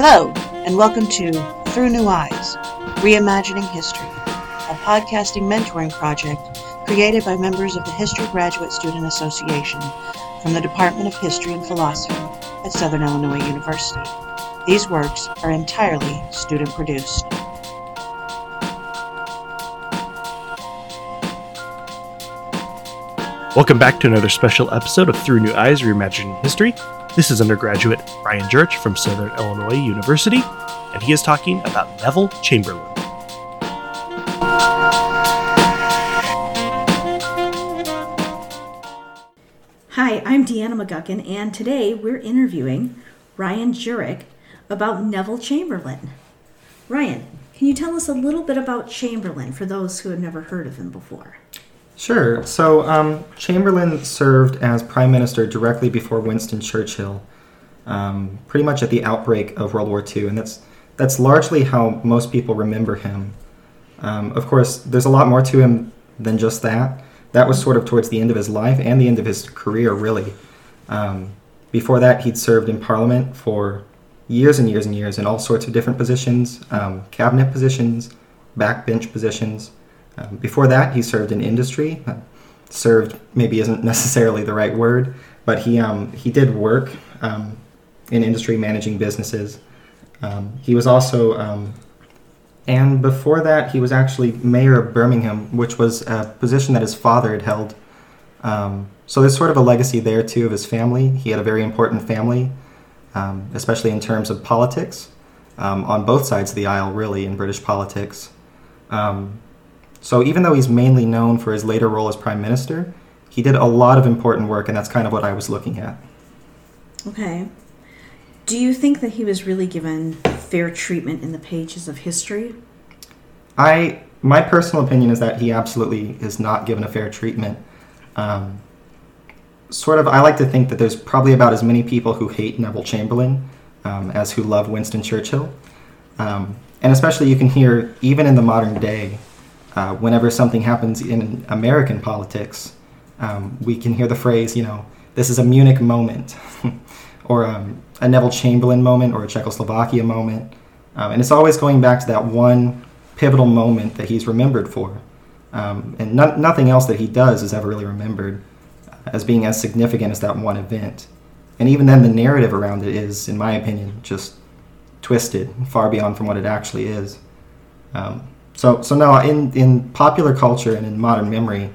Hello, and welcome to Through New Eyes Reimagining History, a podcasting mentoring project created by members of the History Graduate Student Association from the Department of History and Philosophy at Southern Illinois University. These works are entirely student produced. Welcome back to another special episode of Through New Eyes Reimagining History. This is undergraduate Ryan Jurich from Southern Illinois University, and he is talking about Neville Chamberlain. Hi, I'm Deanna McGuckin, and today we're interviewing Ryan Jurich about Neville Chamberlain. Ryan, can you tell us a little bit about Chamberlain for those who have never heard of him before? Sure. So um, Chamberlain served as prime minister directly before Winston Churchill, um, pretty much at the outbreak of World War II, and that's that's largely how most people remember him. Um, of course, there's a lot more to him than just that. That was sort of towards the end of his life and the end of his career, really. Um, before that, he'd served in Parliament for years and years and years in all sorts of different positions, um, cabinet positions, backbench positions. Um, before that, he served in industry. Uh, served maybe isn't necessarily the right word, but he um, he did work um, in industry, managing businesses. Um, he was also, um, and before that, he was actually mayor of Birmingham, which was a position that his father had held. Um, so there's sort of a legacy there too of his family. He had a very important family, especially in terms of politics, on both sides of the aisle, really, in British politics. Um, so even though he's mainly known for his later role as prime minister, he did a lot of important work, and that's kind of what I was looking at. Okay. Do you think that he was really given fair treatment in the pages of history? I, my personal opinion is that he absolutely is not given a fair treatment. Um, sort of, I like to think that there's probably about as many people who hate Neville Chamberlain um, as who love Winston Churchill. Um, and especially, you can hear even in the modern day uh, whenever something happens in American politics, um, we can hear the phrase, you know, this is a Munich moment, or um, a Neville Chamberlain moment, or a Czechoslovakia moment. Um, and it's always going back to that one pivotal moment that he's remembered for. Um, and no- nothing else that he does is ever really remembered as being as significant as that one event. And even then, the narrative around it is, in my opinion, just twisted far beyond from what it actually is. Um, so, so no, in, in popular culture and in modern memory,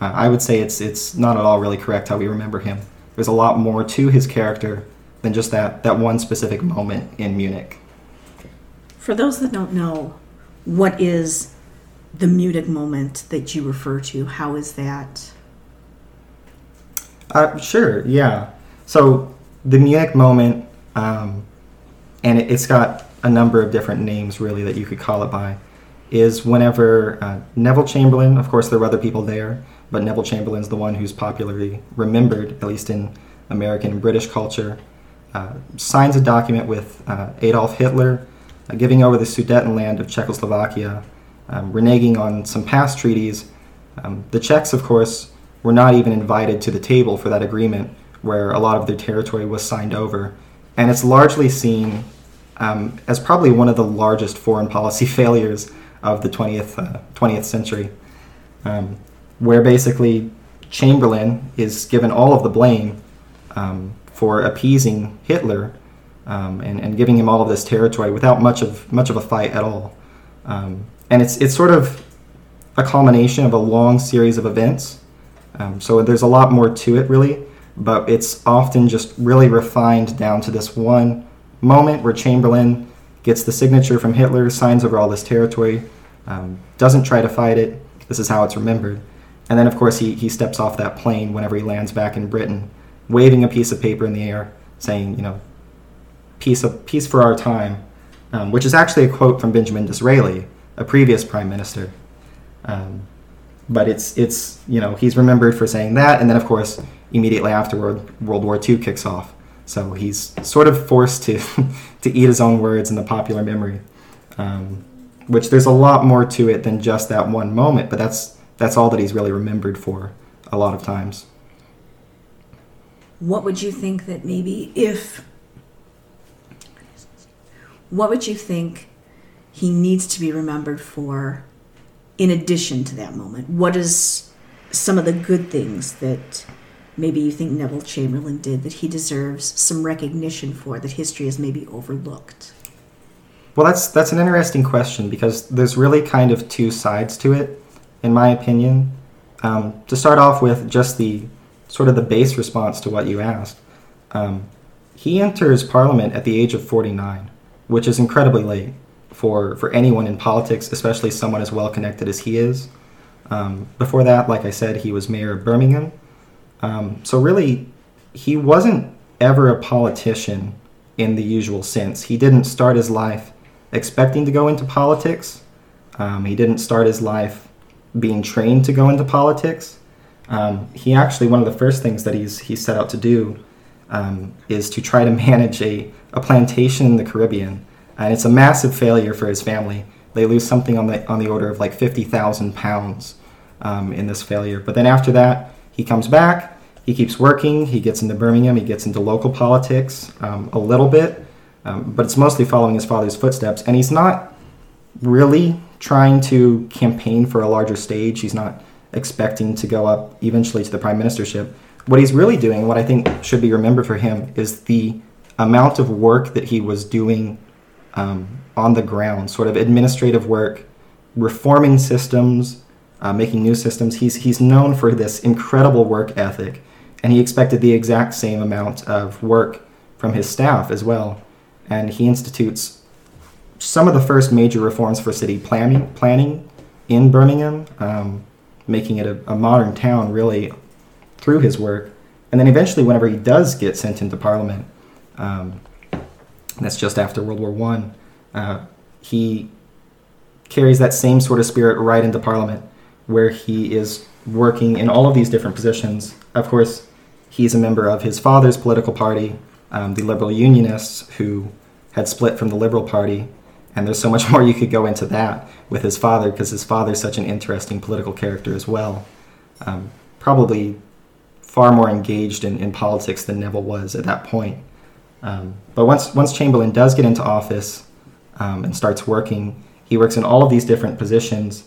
uh, I would say it's, it's not at all really correct how we remember him. There's a lot more to his character than just that, that one specific moment in Munich. For those that don't know, what is the Munich moment that you refer to? How is that? Uh, sure, yeah. So the Munich moment, um, and it, has got a number of different names really that you could call it by is whenever uh, Neville Chamberlain, of course, there were other people there, but Neville Chamberlain's the one who's popularly remembered, at least in American and British culture, uh, signs a document with uh, Adolf Hitler, uh, giving over the Sudetenland of Czechoslovakia, um, reneging on some past treaties. Um, the Czechs, of course, were not even invited to the table for that agreement, where a lot of their territory was signed over. And it's largely seen um, as probably one of the largest foreign policy failures of the 20th, uh, 20th century, um, where basically Chamberlain is given all of the blame um, for appeasing Hitler um, and, and giving him all of this territory without much of much of a fight at all. Um, and it's it's sort of a culmination of a long series of events. Um, so there's a lot more to it, really, but it's often just really refined down to this one moment where Chamberlain gets the signature from Hitler, signs over all this territory, um, doesn't try to fight it. This is how it's remembered. And then, of course, he, he steps off that plane whenever he lands back in Britain, waving a piece of paper in the air, saying, you know, peace, of, peace for our time, um, which is actually a quote from Benjamin Disraeli, a previous prime minister. Um, but it's, it's, you know, he's remembered for saying that. And then, of course, immediately afterward, World War II kicks off. So he's sort of forced to to eat his own words in the popular memory, um, which there's a lot more to it than just that one moment. But that's that's all that he's really remembered for a lot of times. What would you think that maybe if what would you think he needs to be remembered for in addition to that moment? What is some of the good things that maybe you think Neville Chamberlain did that he deserves some recognition for that history has maybe overlooked? Well, that's that's an interesting question because there's really kind of two sides to it, in my opinion. Um, to start off with, just the sort of the base response to what you asked. Um, he enters Parliament at the age of 49, which is incredibly late for for anyone in politics, especially someone as well connected as he is. Um, before that, like I said, he was mayor of Birmingham. Um, so really, he wasn't ever a politician in the usual sense. He didn't start his life expecting to go into politics. Um, he didn't start his life being trained to go into politics. Um, he actually, one of the first things that he's, he set out to do um, is to try to manage a, a plantation in the Caribbean. And it's a massive failure for his family. They lose something on the, on the order of like 50,000 pounds um, in this failure. But then after that, he comes back, he keeps working, he gets into Birmingham, he gets into local politics um, a little bit um, but it's mostly following his father's footsteps. And he's not really trying to campaign for a larger stage. He's not expecting to go up eventually to the prime ministership. What he's really doing, what I think should be remembered for him, is the amount of work that he was doing um, on the ground, sort of administrative work, reforming systems, uh, making new systems. He's he's known for this incredible work ethic, and he expected the exact same amount of work from his staff as well and he institutes some of the first major reforms for city planning, planning in Birmingham, um, making it a, a, modern town really through his work. And then eventually, whenever he does get sent into Parliament, um, that's just after World War One, uh, he carries that same sort of spirit right into Parliament, where he is working in all of these different positions. Of course, he's a member of his father's political party, um, the Liberal Unionists, who had split from the Liberal Party. And there's so much more you could go into that with his father, because his father's such an interesting political character as well. Um, probably far more engaged in, in politics than Neville was at that point. Um, but once, once Chamberlain does get into office um, and starts working, he works in all of these different positions.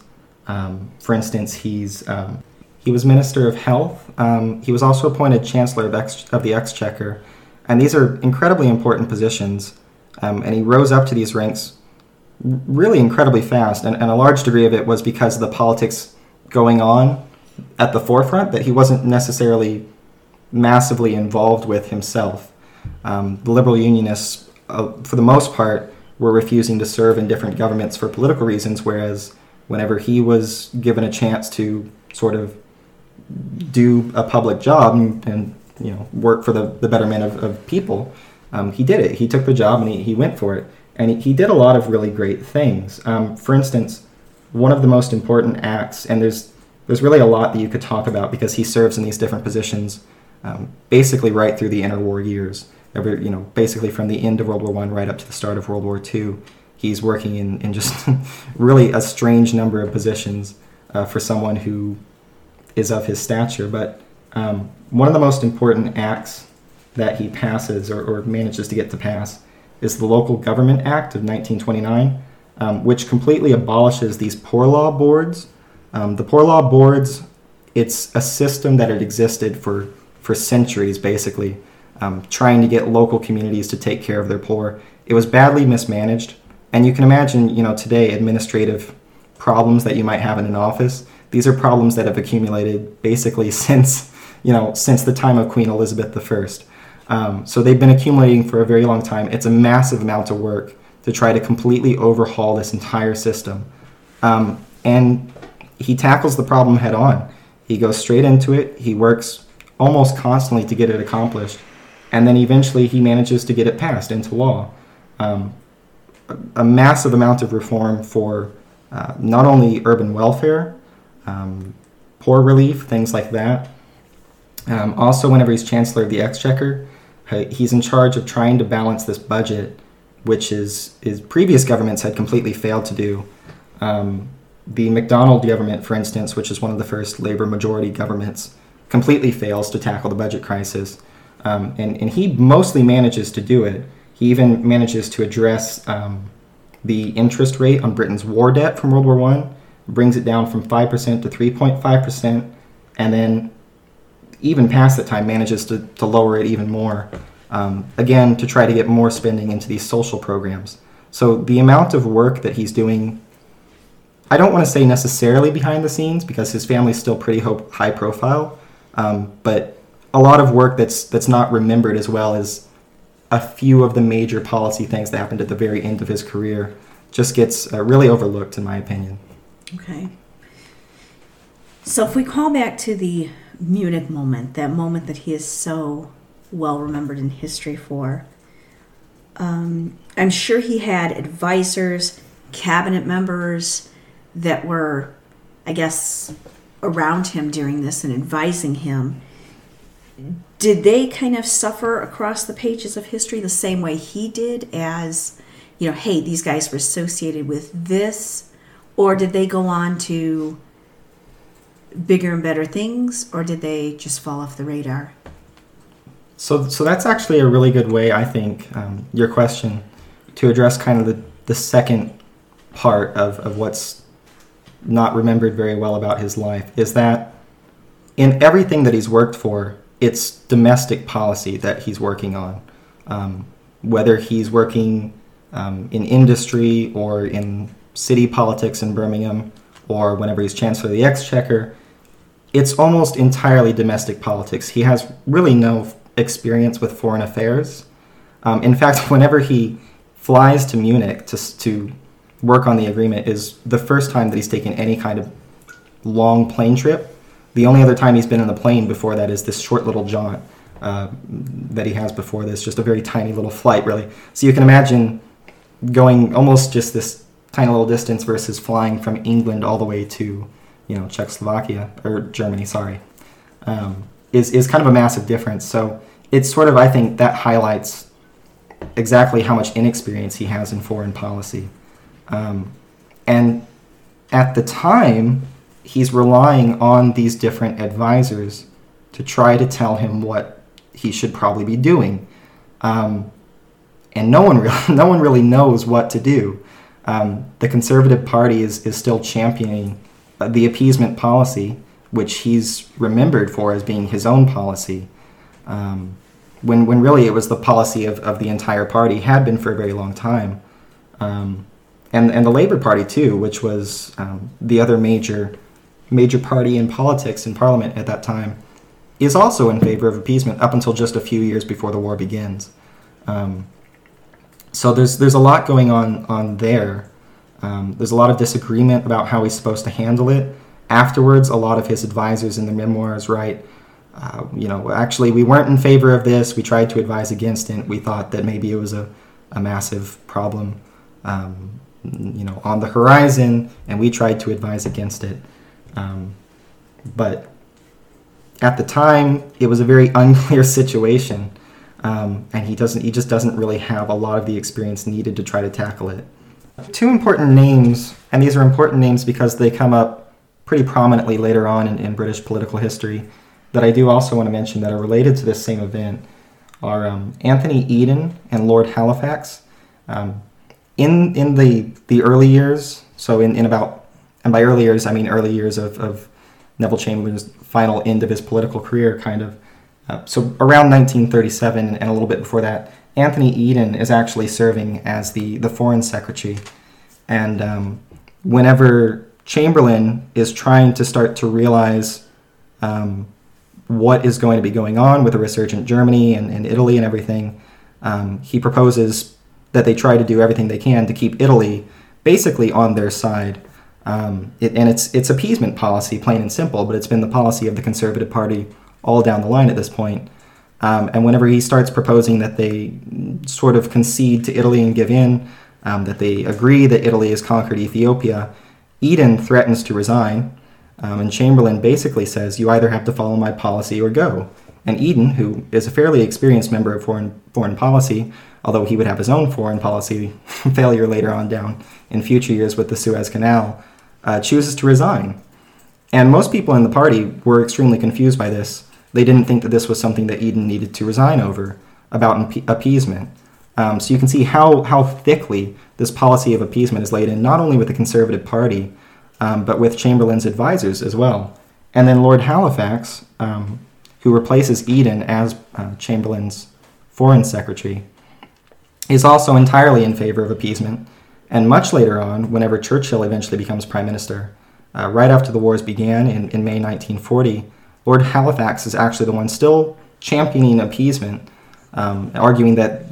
Um, for instance, he's um, he was Minister of Health. Um, he was also appointed Chancellor of, Ex- of the Exchequer, and these are incredibly important positions. Um, and he rose up to these ranks really incredibly fast. And, and a large degree of it was because of the politics going on at the forefront that he wasn't necessarily massively involved with himself. Um, the liberal unionists, uh, for the most part, were refusing to serve in different governments for political reasons, whereas whenever he was given a chance to sort of do a public job and, and you know work for the, the betterment of, of people, um, he did it. He took the job and he, he went for it. And he, he did a lot of really great things. Um, for instance, one of the most important acts, and there's there's really a lot that you could talk about because he serves in these different positions, um, basically right through the interwar years. Every, you know, basically from the end of World War One right up to the start of World War Two, he's working in, in just really a strange number of positions uh, for someone who is of his stature. But um, one of the most important acts that he passes or, or, manages to get to pass is the Local Government Act of 1929, um, which completely abolishes these poor law boards. Um, the poor law boards, it's a system that had existed for, for centuries, basically, um, trying to get local communities to take care of their poor. It was badly mismanaged, and you can imagine, you know, today administrative problems that you might have in an office. These are problems that have accumulated basically since, you know, since the time of Queen Elizabeth I. Um, so they've been accumulating for a very long time. It's a massive amount of work to try to completely overhaul this entire system. Um, and he tackles the problem head on. He goes straight into it. He works almost constantly to get it accomplished. And then eventually he manages to get it passed into law. Um, a, massive amount of reform for uh, not only urban welfare, um, poor relief, things like that. Um, also, whenever he's Chancellor of the Exchequer, he's in charge of trying to balance this budget, which is his previous governments had completely failed to do. Um, the Macdonald government, for instance, which is one of the first labor majority governments, completely fails to tackle the budget crisis. Um, and, and he mostly manages to do it. He even manages to address um, the interest rate on Britain's war debt from World War One, brings it down from 5% to 3.5%, and then even past that time manages to, to lower it even more. Um, again, to try to get more spending into these social programs. So the amount of work that he's doing, I don't want to say necessarily behind the scenes because his family's still pretty ho- high profile, um, but a lot of work that's that's not remembered as well as a few of the major policy things that happened at the very end of his career just gets uh, really overlooked in my opinion. Okay. So if we call back to the Munich moment, that moment that he is so well remembered in history for, um, I'm sure he had advisors, cabinet members that were, I guess, around him during this and advising him. Did they kind of suffer across the pages of history the same way he did as, you know, hey, these guys were associated with this? Or did they go on to bigger and better things? Or did they just fall off the radar? So, so that's actually a really good way, I think, um, your question to address kind of the, the second part of, of what's not remembered very well about his life is that in everything that he's worked for, it's domestic policy that he's working on. Um, whether he's working um, in industry or in city politics in Birmingham or whenever he's Chancellor of the Exchequer, it's almost entirely domestic politics. He has really no experience with foreign affairs. Um, in fact, whenever he flies to Munich to, to work on the agreement, is the first time that he's taken any kind of long plane trip. The only other time he's been in the plane before that is this short little jaunt uh, that he has before this, just a very tiny little flight, really. So you can imagine going almost just this tiny little distance versus flying from England all the way to, you know, Czechoslovakia or Germany. Sorry, um, is is kind of a massive difference. So it's sort of I think that highlights exactly how much inexperience he has in foreign policy, um, and at the time he's relying on these different advisors to try to tell him what he should probably be doing. Um, and no one really, no one really knows what to do. Um, the Conservative Party is, is still championing the appeasement policy, which he's remembered for as being his own policy, um, when, when really it was the policy of, of the entire party, had been for a very long time. Um, and, and the Labour Party, too, which was um, the other major, major party in politics in Parliament at that time, is also in favor of appeasement up until just a few years before the war begins. Um, so there's there's a lot going on on there. Um, there's a lot of disagreement about how he's supposed to handle it. Afterwards, a lot of his advisors in the memoirs write, uh, you know, actually we weren't in favor of this. We tried to advise against it. We thought that maybe it was a, a massive problem, um, you know, on the horizon, and we tried to advise against it. Um, but at the time, it was a very unclear situation. Um, and he doesn't he just doesn't really have a lot of the experience needed to try to tackle it two important names and these are important names because they come up pretty prominently later on in, in british political history that i do also want to mention that are related to this same event are um, anthony eden and lord halifax. Um, in in the the early years so in, in about and by early years i mean early years of, of neville chamberlain's final end of his political career kind of. Uh, so around 1937 and a little bit before that, Anthony Eden is actually serving as the, the foreign secretary. And um, whenever Chamberlain is trying to start to realize um, what is going to be going on with the resurgent Germany and, and Italy and everything, um, he proposes that they try to do everything they can to keep Italy basically on their side. Um, it, and it's it's appeasement policy, plain and simple, but it's been the policy of the Conservative Party all down the line at this point. Um, and whenever he starts proposing that they sort of concede to Italy and give in, um, that they agree that Italy has conquered Ethiopia, Eden threatens to resign. Um, and Chamberlain basically says, You either have to follow my policy or go. And Eden, who is a fairly experienced member of foreign, foreign policy, although he would have his own foreign policy failure later on down in future years with the Suez Canal, uh, chooses to resign. And most people in the party were extremely confused by this. They didn't think that this was something that Eden needed to resign over about appeasement. Um, so you can see how, how thickly this policy of appeasement is laid in, not only with the Conservative Party, um, but with Chamberlain's advisors as well. And then Lord Halifax, um, who replaces Eden as uh, Chamberlain's foreign secretary, is also entirely in favor of appeasement. And much later on, whenever Churchill eventually becomes prime minister, uh, right after the wars began in, in May 1940, Lord Halifax is actually the one still championing appeasement, um, arguing that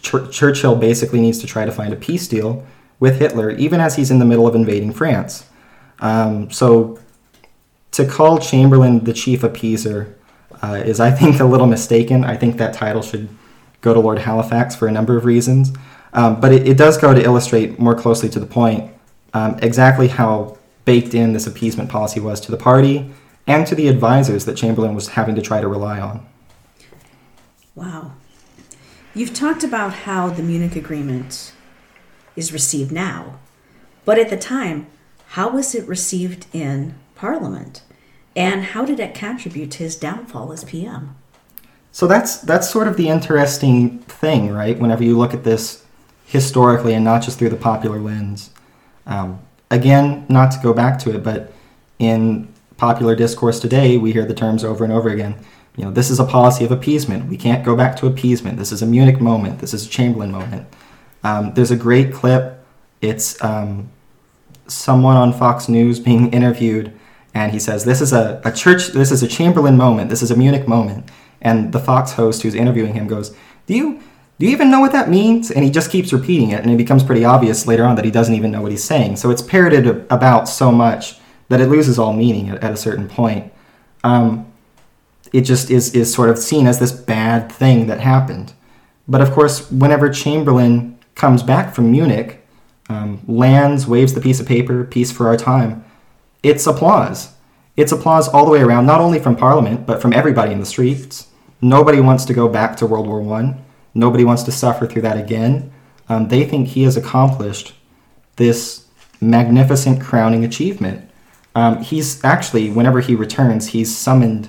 Ch- Churchill basically needs to try to find a peace deal with Hitler, even as he's in the middle of invading France. Um, so to call Chamberlain the chief appeaser uh, is, I think, a little mistaken. I think that title should go to Lord Halifax for a number of reasons. Um, but it, it, does go to illustrate more closely to the point um, exactly how baked in this appeasement policy was to the party and to the advisors that Chamberlain was having to try to rely on. Wow. You've talked about how the Munich Agreement is received now, but at the time, how was it received in Parliament? And how did it contribute to his downfall as PM? So that's that's sort of the interesting thing, right? Whenever you look at this historically and not just through the popular lens. Um, again, not to go back to it, but in popular discourse today, we hear the terms over and over again. You know, this is a policy of appeasement. We can't go back to appeasement. This is a Munich moment. This is a Chamberlain moment. Um, there's a great clip. It's um, someone on Fox News being interviewed, and he says, "This is a, a church. This is a Chamberlain moment. This is a Munich moment." And the Fox host who's interviewing him goes, "Do you do you even know what that means?" And he just keeps repeating it, and it becomes pretty obvious later on that he doesn't even know what he's saying. So it's parroted about so much that it loses all meaning at, at a certain point. Um, it just is is sort of seen as this bad thing that happened. But of course, whenever Chamberlain comes back from Munich, um, lands, waves the piece of paper, peace for our time, it's applause. It's applause all the way around, not only from Parliament, but from everybody in the streets. Nobody wants to go back to World War One. Nobody wants to suffer through that again. Um, they think he has accomplished this magnificent crowning achievement. Um, he's actually, whenever he returns, he's summoned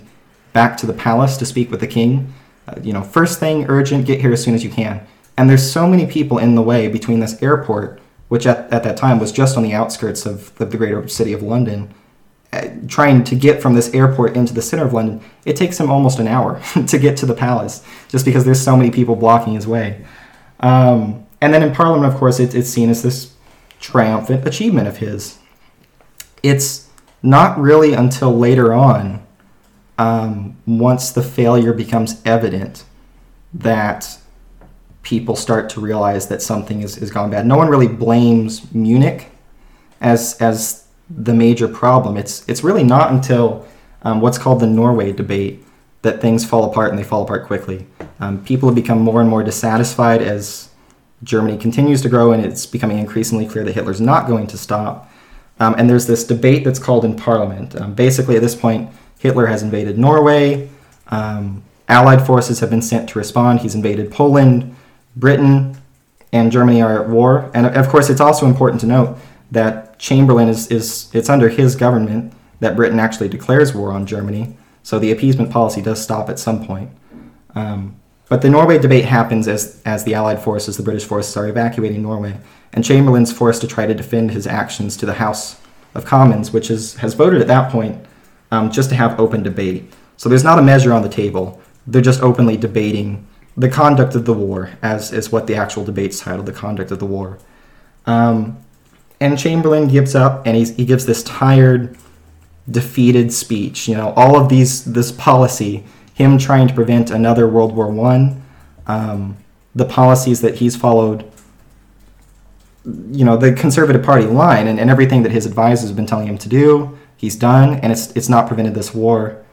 back to the palace to speak with the king. Uh, you know, first thing, urgent, get here as soon as you can. And there's so many people in the way between this airport, which at, at that time was just on the outskirts of, of the greater city of London, uh, trying to get from this airport into the center of London, it takes him almost an hour to get to the palace, just because there's so many people blocking his way. Um, and then in Parliament, of course, it, it's seen as this triumphant achievement of his. It's not really until later on, um, once the failure becomes evident, that people start to realize that something is, is gone bad. No one really blames Munich as as the major problem. It's it's really not until um, what's called the Norway debate that things fall apart and they fall apart quickly. Um, people have become more and more dissatisfied as Germany continues to grow, and it's becoming increasingly clear that Hitler's not going to stop. Um, and there's this debate that's called in Parliament. Um, basically, at this point, Hitler has invaded Norway. Um, Allied forces have been sent to respond. He's invaded Poland, Britain, and Germany are at war. And of course, it's also important to note that Chamberlain is, is it's under his government that Britain actually declares war on Germany. So the appeasement policy does stop at some point. Um, but the Norway debate happens as, as the Allied forces, the British forces, are evacuating Norway. And Chamberlain's forced to try to defend his actions to the House of Commons, which is, has voted at that point um, just to have open debate. So there's not a measure on the table. They're just openly debating the conduct of the war, as is what the actual debate's titled, the conduct of the war. Um, and Chamberlain gives up and he gives this tired, defeated speech. You know, all of these, this policy, him trying to prevent another World War One, um, the policies that he's followed, you know, the Conservative Party line and, and everything that his advisors have been telling him to do, he's done, and it's, it's not prevented this war.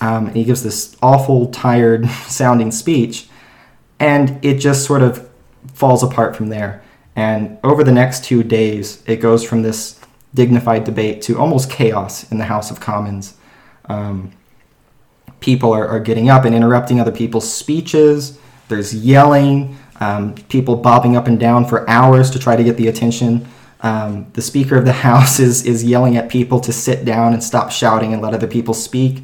Um, and he gives this awful, tired sounding speech, and it just sort of falls apart from there. And over the next two days, it goes from this dignified debate to almost chaos in the House of Commons. Um, people are, are, getting up and interrupting other people's speeches. There's yelling, um, people bobbing up and down for hours to try to get the attention. Um, the Speaker of the House is, is yelling at people to sit down and stop shouting and let other people speak.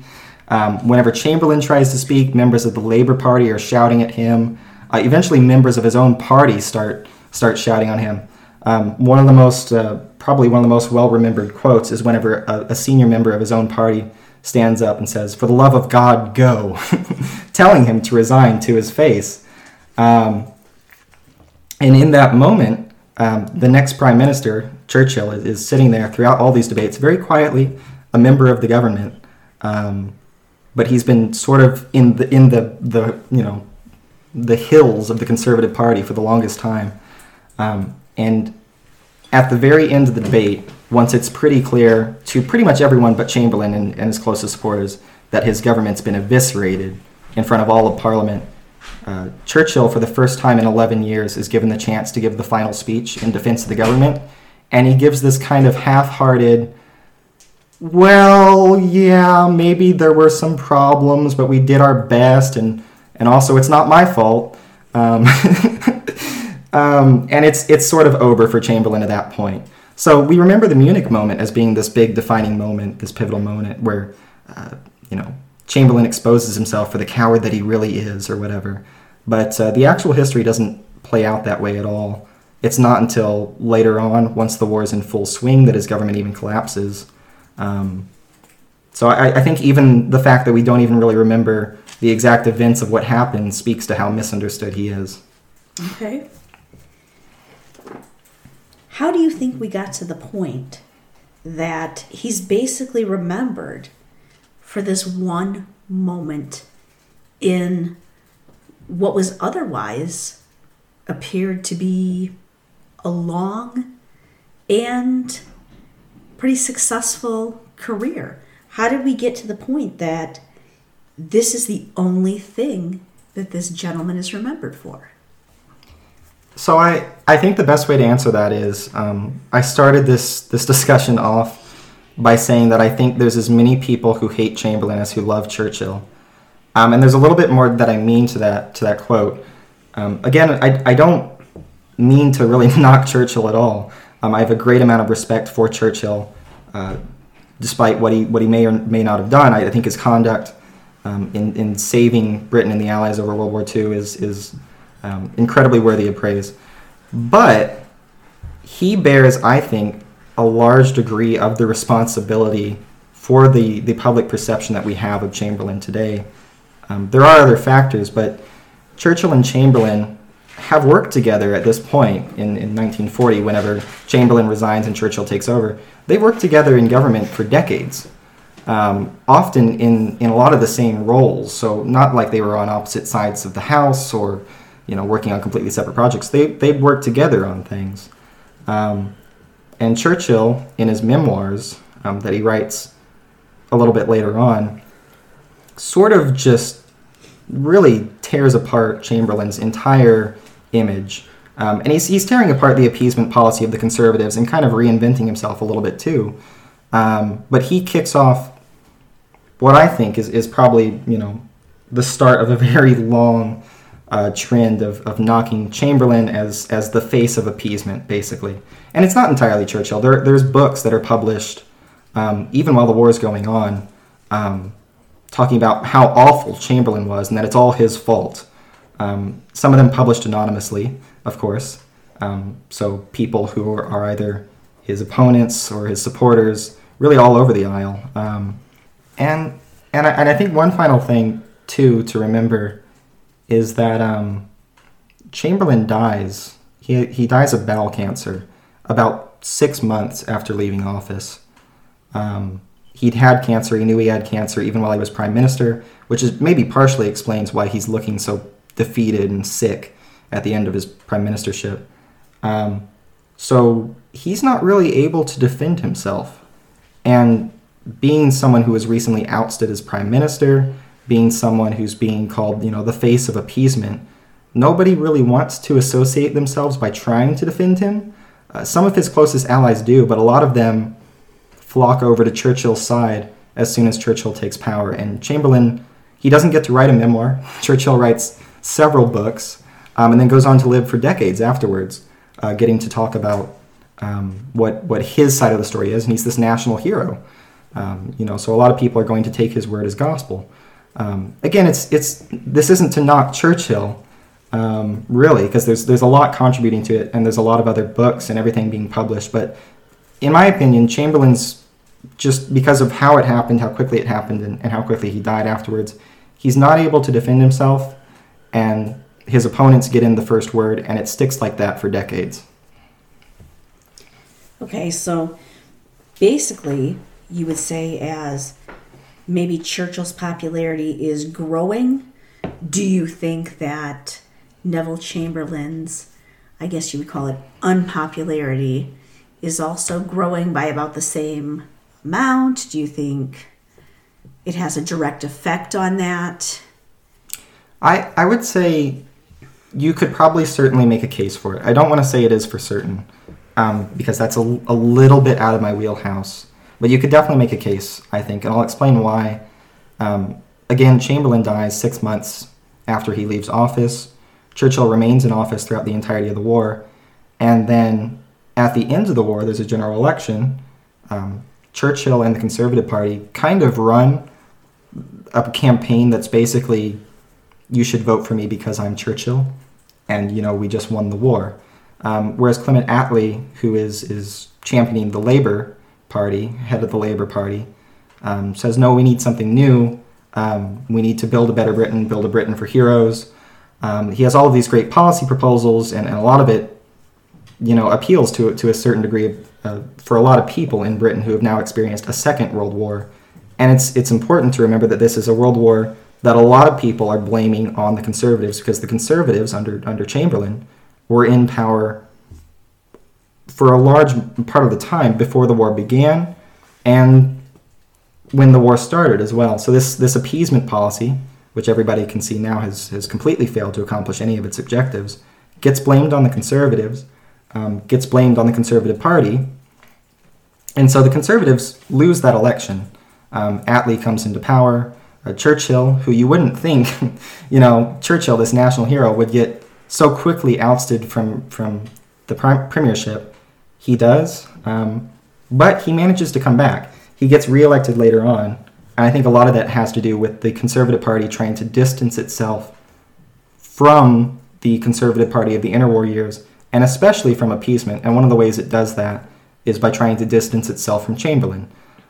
Um, whenever Chamberlain tries to speak, members of the Labour Party are shouting at him. Uh, eventually, members of his own party start start shouting on him. Um, one of the most, uh, probably one of the most well remembered quotes is whenever a, a, senior member of his own party stands up and says, "For the love of God, go," telling him to resign to his face. Um, and in that moment, um, the next prime minister, Churchill, is, is, sitting there throughout all these debates, very quietly, a member of the government. Um, but he's been sort of in the in the the you know the hills of the Conservative Party for the longest time. Um, and at the very end of the debate, once it's pretty clear to pretty much everyone but Chamberlain and, and his closest supporters that his government's been eviscerated in front of all of Parliament, uh, Churchill, for the first time in 11 years, is given the chance to give the final speech in defense of the government. And he gives this kind of half hearted, well, yeah, maybe there were some problems, but we did our best. And, and also, it's not my fault. Um, Um, and it's it's sort of over for Chamberlain at that point. So we remember the Munich moment as being this big defining moment, this pivotal moment where, uh, you know, Chamberlain exposes himself for the coward that he really is, or whatever. But uh, the actual history doesn't play out that way at all. It's not until later on, once the war is in full swing, that his government even collapses. Um, so I, I, think even the fact that we don't even really remember the exact events of what happened speaks to how misunderstood he is. Okay. How do you think we got to the point that he's basically remembered for this one moment in what was otherwise appeared to be a long and pretty successful career? How did we get to the point that this is the only thing that this gentleman is remembered for? So I, I think the best way to answer that is um, I started this this discussion off by saying that I think there's as many people who hate Chamberlain as who love Churchill, um, and there's a little bit more that I mean to that to that quote. Um, again, I, I don't mean to really knock Churchill at all. Um, I have a great amount of respect for Churchill, uh, despite what he what he may or may not have done. I, I think his conduct um, in in saving Britain and the Allies over World War II is is um, incredibly worthy of praise. But he bears, I think, a large degree of the responsibility for the, the public perception that we have of Chamberlain today. Um, there are other factors, but Churchill and Chamberlain have worked together at this point in, in 1940, whenever Chamberlain resigns and Churchill takes over. They worked together in government for decades, um, often in, in a lot of the same roles. So, not like they were on opposite sides of the house or you know, working on completely separate projects. They they work together on things. Um, and Churchill, in his memoirs um, that he writes a little bit later on, sort of just really tears apart Chamberlain's entire image. Um, and he's, he's tearing apart the appeasement policy of the conservatives and kind of reinventing himself a little bit too. Um, but he kicks off what I think is, is probably, you know, the start of a very long uh, trend of, of knocking Chamberlain as, as the face of appeasement, basically. And it's not entirely Churchill. There, there's books that are published, um, even while the war is going on, um, talking about how awful Chamberlain was and that it's all his fault. Um, some of them published anonymously, of course. Um, so people who are either his opponents or his supporters, really all over the aisle. Um, and and I, and I think one final thing too to remember is that um, Chamberlain dies. He, he dies of bowel cancer about six months after leaving office. Um, he'd had cancer. He knew he had cancer even while he was prime minister, which is maybe partially explains why he's looking so defeated and sick at the end of his prime ministership. Um, so he's not really able to defend himself. And being someone who was recently ousted as prime minister, being someone who's being called, you know, the face of appeasement, nobody really wants to associate themselves by trying to defend him. Uh, some of his closest allies do, but a lot of them flock over to Churchill's side as soon as Churchill takes power. And Chamberlain, he doesn't get to write a memoir. Churchill writes several books um, and then goes on to live for decades afterwards, uh, getting to talk about um, what, what his side of the story is. And he's this national hero. Um, you know, so a lot of people are going to take his word as gospel. Um, again, it's it's this isn't to knock Churchill, um, really, because there's there's a lot contributing to it, and there's a lot of other books and everything being published. But in my opinion, Chamberlain's just because of how it happened, how quickly it happened, and, and how quickly he died afterwards, he's not able to defend himself, and his opponents get in the first word, and it sticks like that for decades. Okay, so basically, you would say as maybe Churchill's popularity is growing, do you think that Neville Chamberlain's, I guess you would call it unpopularity, is also growing by about the same amount? Do you think it has a direct effect on that? I, I would say you could probably certainly make a case for it. I don't want to say it is for certain um, because that's a, a little bit out of my wheelhouse. But you could definitely make a case, I think, and I'll explain why. Um, again, Chamberlain dies six months after he leaves office. Churchill remains in office throughout the entirety of the war. And then at the end of the war, there's a general election. Um, Churchill and the Conservative Party kind of run a campaign that's basically you should vote for me because I'm Churchill, and you know we just won the war. Um, whereas Clement Attlee, who is is championing the Labour Party, head of the Labour Party, um, says no, we need something new. Um, we need to build a better Britain, build a Britain for heroes. Um, he has all of these great policy proposals, and, and, a lot of it, you know, appeals to to a certain degree uh, for a lot of people in Britain who have now experienced a second World War. And it's it's important to remember that this is a World War that a lot of people are blaming on the conservatives because the conservatives under under Chamberlain were in power for a large part of the time before the war began and when the war started as well. So this this appeasement policy, which everybody can see now has has completely failed to accomplish any of its objectives, gets blamed on the conservatives, um, gets blamed on the conservative party, and so the conservatives lose that election. Um, Attlee comes into power uh, Churchill, who you wouldn't think, you know, Churchill, this national hero, would get so quickly ousted from from the premiership. He does, um, but he manages to come back. He gets reelected later on, and I think a lot of that has to do with the Conservative Party trying to distance itself from the Conservative Party of the interwar years, and especially from appeasement. And one of the ways it does that is by trying to distance itself from Chamberlain.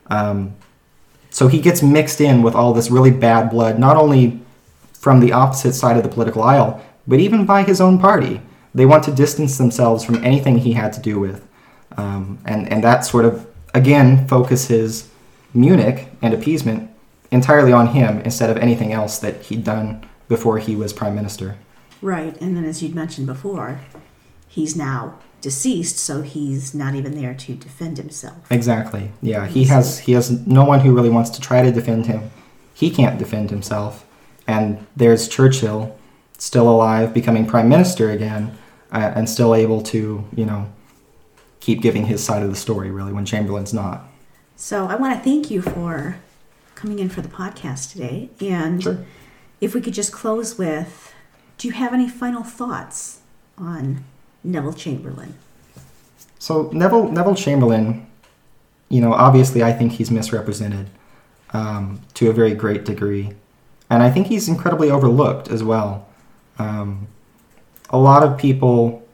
Um, so he gets mixed in with all this really bad blood, not only from the opposite side of the political aisle, but even by his own party. They want to distance themselves from anything he had to do with. Um, and, and that sort of, again, focuses Munich and appeasement entirely on him instead of anything else that he'd done before he was prime minister. Right. And then, as you'd mentioned before, he's now deceased, so he's not even there to defend himself. Exactly. Yeah, he has he has no one who really wants to try to defend him. He can't defend himself, and there's Churchill, still alive, becoming prime minister again, uh, and still able to you know keep giving his side of the story really when Chamberlain's not. So I want to thank you for coming in for the podcast today, and sure. if we could just close with, do you have any final thoughts on Neville Chamberlain? So Neville Neville Chamberlain, you know, obviously I think he's misrepresented um, to a very great degree, and I think he's incredibly overlooked as well. Um, a lot of people,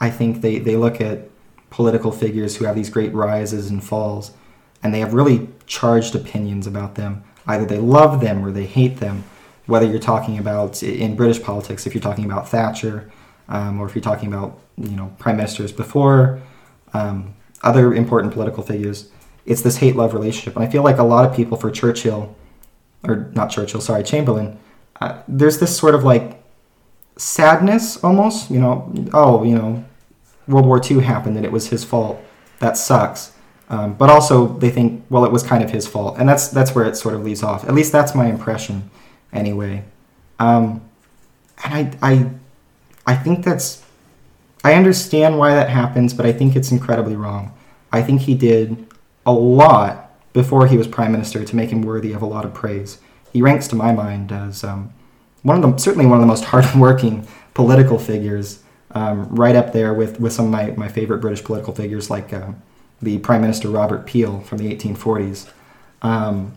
I think they they look at political figures who have these great rises and falls, and they have really charged opinions about them. Either they love them or they hate them. Whether you're talking about in British politics, if you're talking about Thatcher, um, or if you're talking about you know prime ministers before, um, other important political figures, it's this hate love relationship. And I feel like a lot of people for Churchill, or not Churchill, sorry, Chamberlain, uh, there's this sort of like sadness almost. You know, oh, you know, World War II happened and it was his fault. That sucks. Um, but also they think, well, it was kind of his fault, and that's that's where it sort of leaves off. At least that's my impression, anyway. Um, and I, I I think that's. I understand why that happens, but I think it's incredibly wrong. I think he did a lot before he was prime minister to make him worthy of a lot of praise. He ranks, to my mind, as um, one of the certainly one of the most hardworking political figures, um, right up there with, with some of my, my favorite British political figures like uh, the Prime Minister Robert Peel from the 1840s. Um,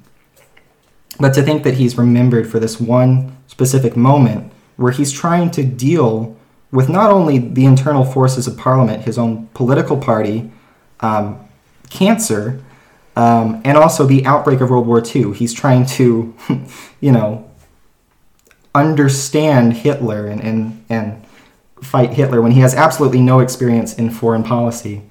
but to think that he's remembered for this one specific moment where he's trying to deal with not only the internal forces of Parliament, his own political party, um, cancer, um, and also the outbreak of World War II. He's trying to, you know, understand Hitler and, and, and fight Hitler when he has absolutely no experience in foreign policy.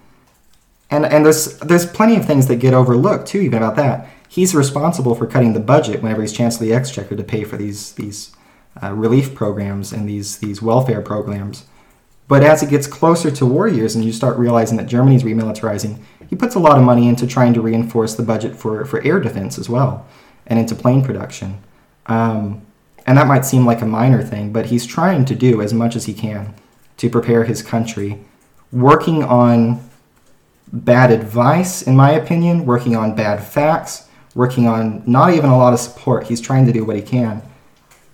And, and there's, there's plenty of things that get overlooked, too, even about that. He's responsible for cutting the budget whenever he's Chancellor of the Exchequer to pay for these, these uh, relief programs and these, these welfare programs. But as it gets closer to war years and you start realizing that Germany's remilitarizing, he puts a lot of money into trying to reinforce the budget for, for air defense as well and into plane production. Um, and that might seem like a minor thing, but he's trying to do as much as he can to prepare his country, working on bad advice, in my opinion, working on bad facts, working on not even a lot of support. He's trying to do what he can.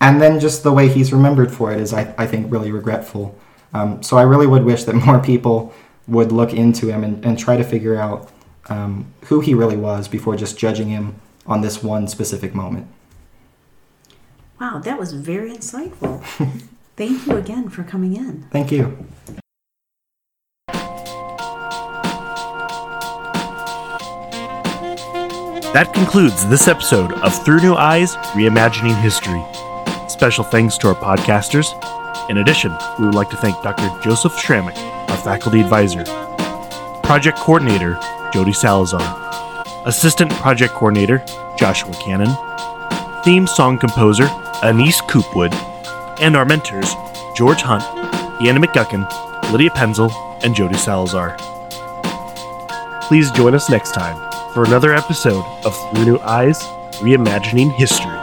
And then just the way he's remembered for it is, I, I think, really regretful. Um, so I really would wish that more people would look into him and, and try to figure out um, who he really was before just judging him on this one specific moment. Wow, that was very insightful. Thank you again for coming in. Thank you. That concludes this episode of Through New Eyes Reimagining History. Special thanks to our podcasters. In addition, we would like to thank Dr. Joseph Schrammick, our faculty advisor, Project Coordinator Jody Salazar, Assistant Project Coordinator Joshua Cannon, Theme Song Composer Anise Coopwood, and our mentors George Hunt, Deanna McGuckin, Lydia Penzel, and Jody Salazar. Please join us next time for another episode of Through New Eyes Reimagining History.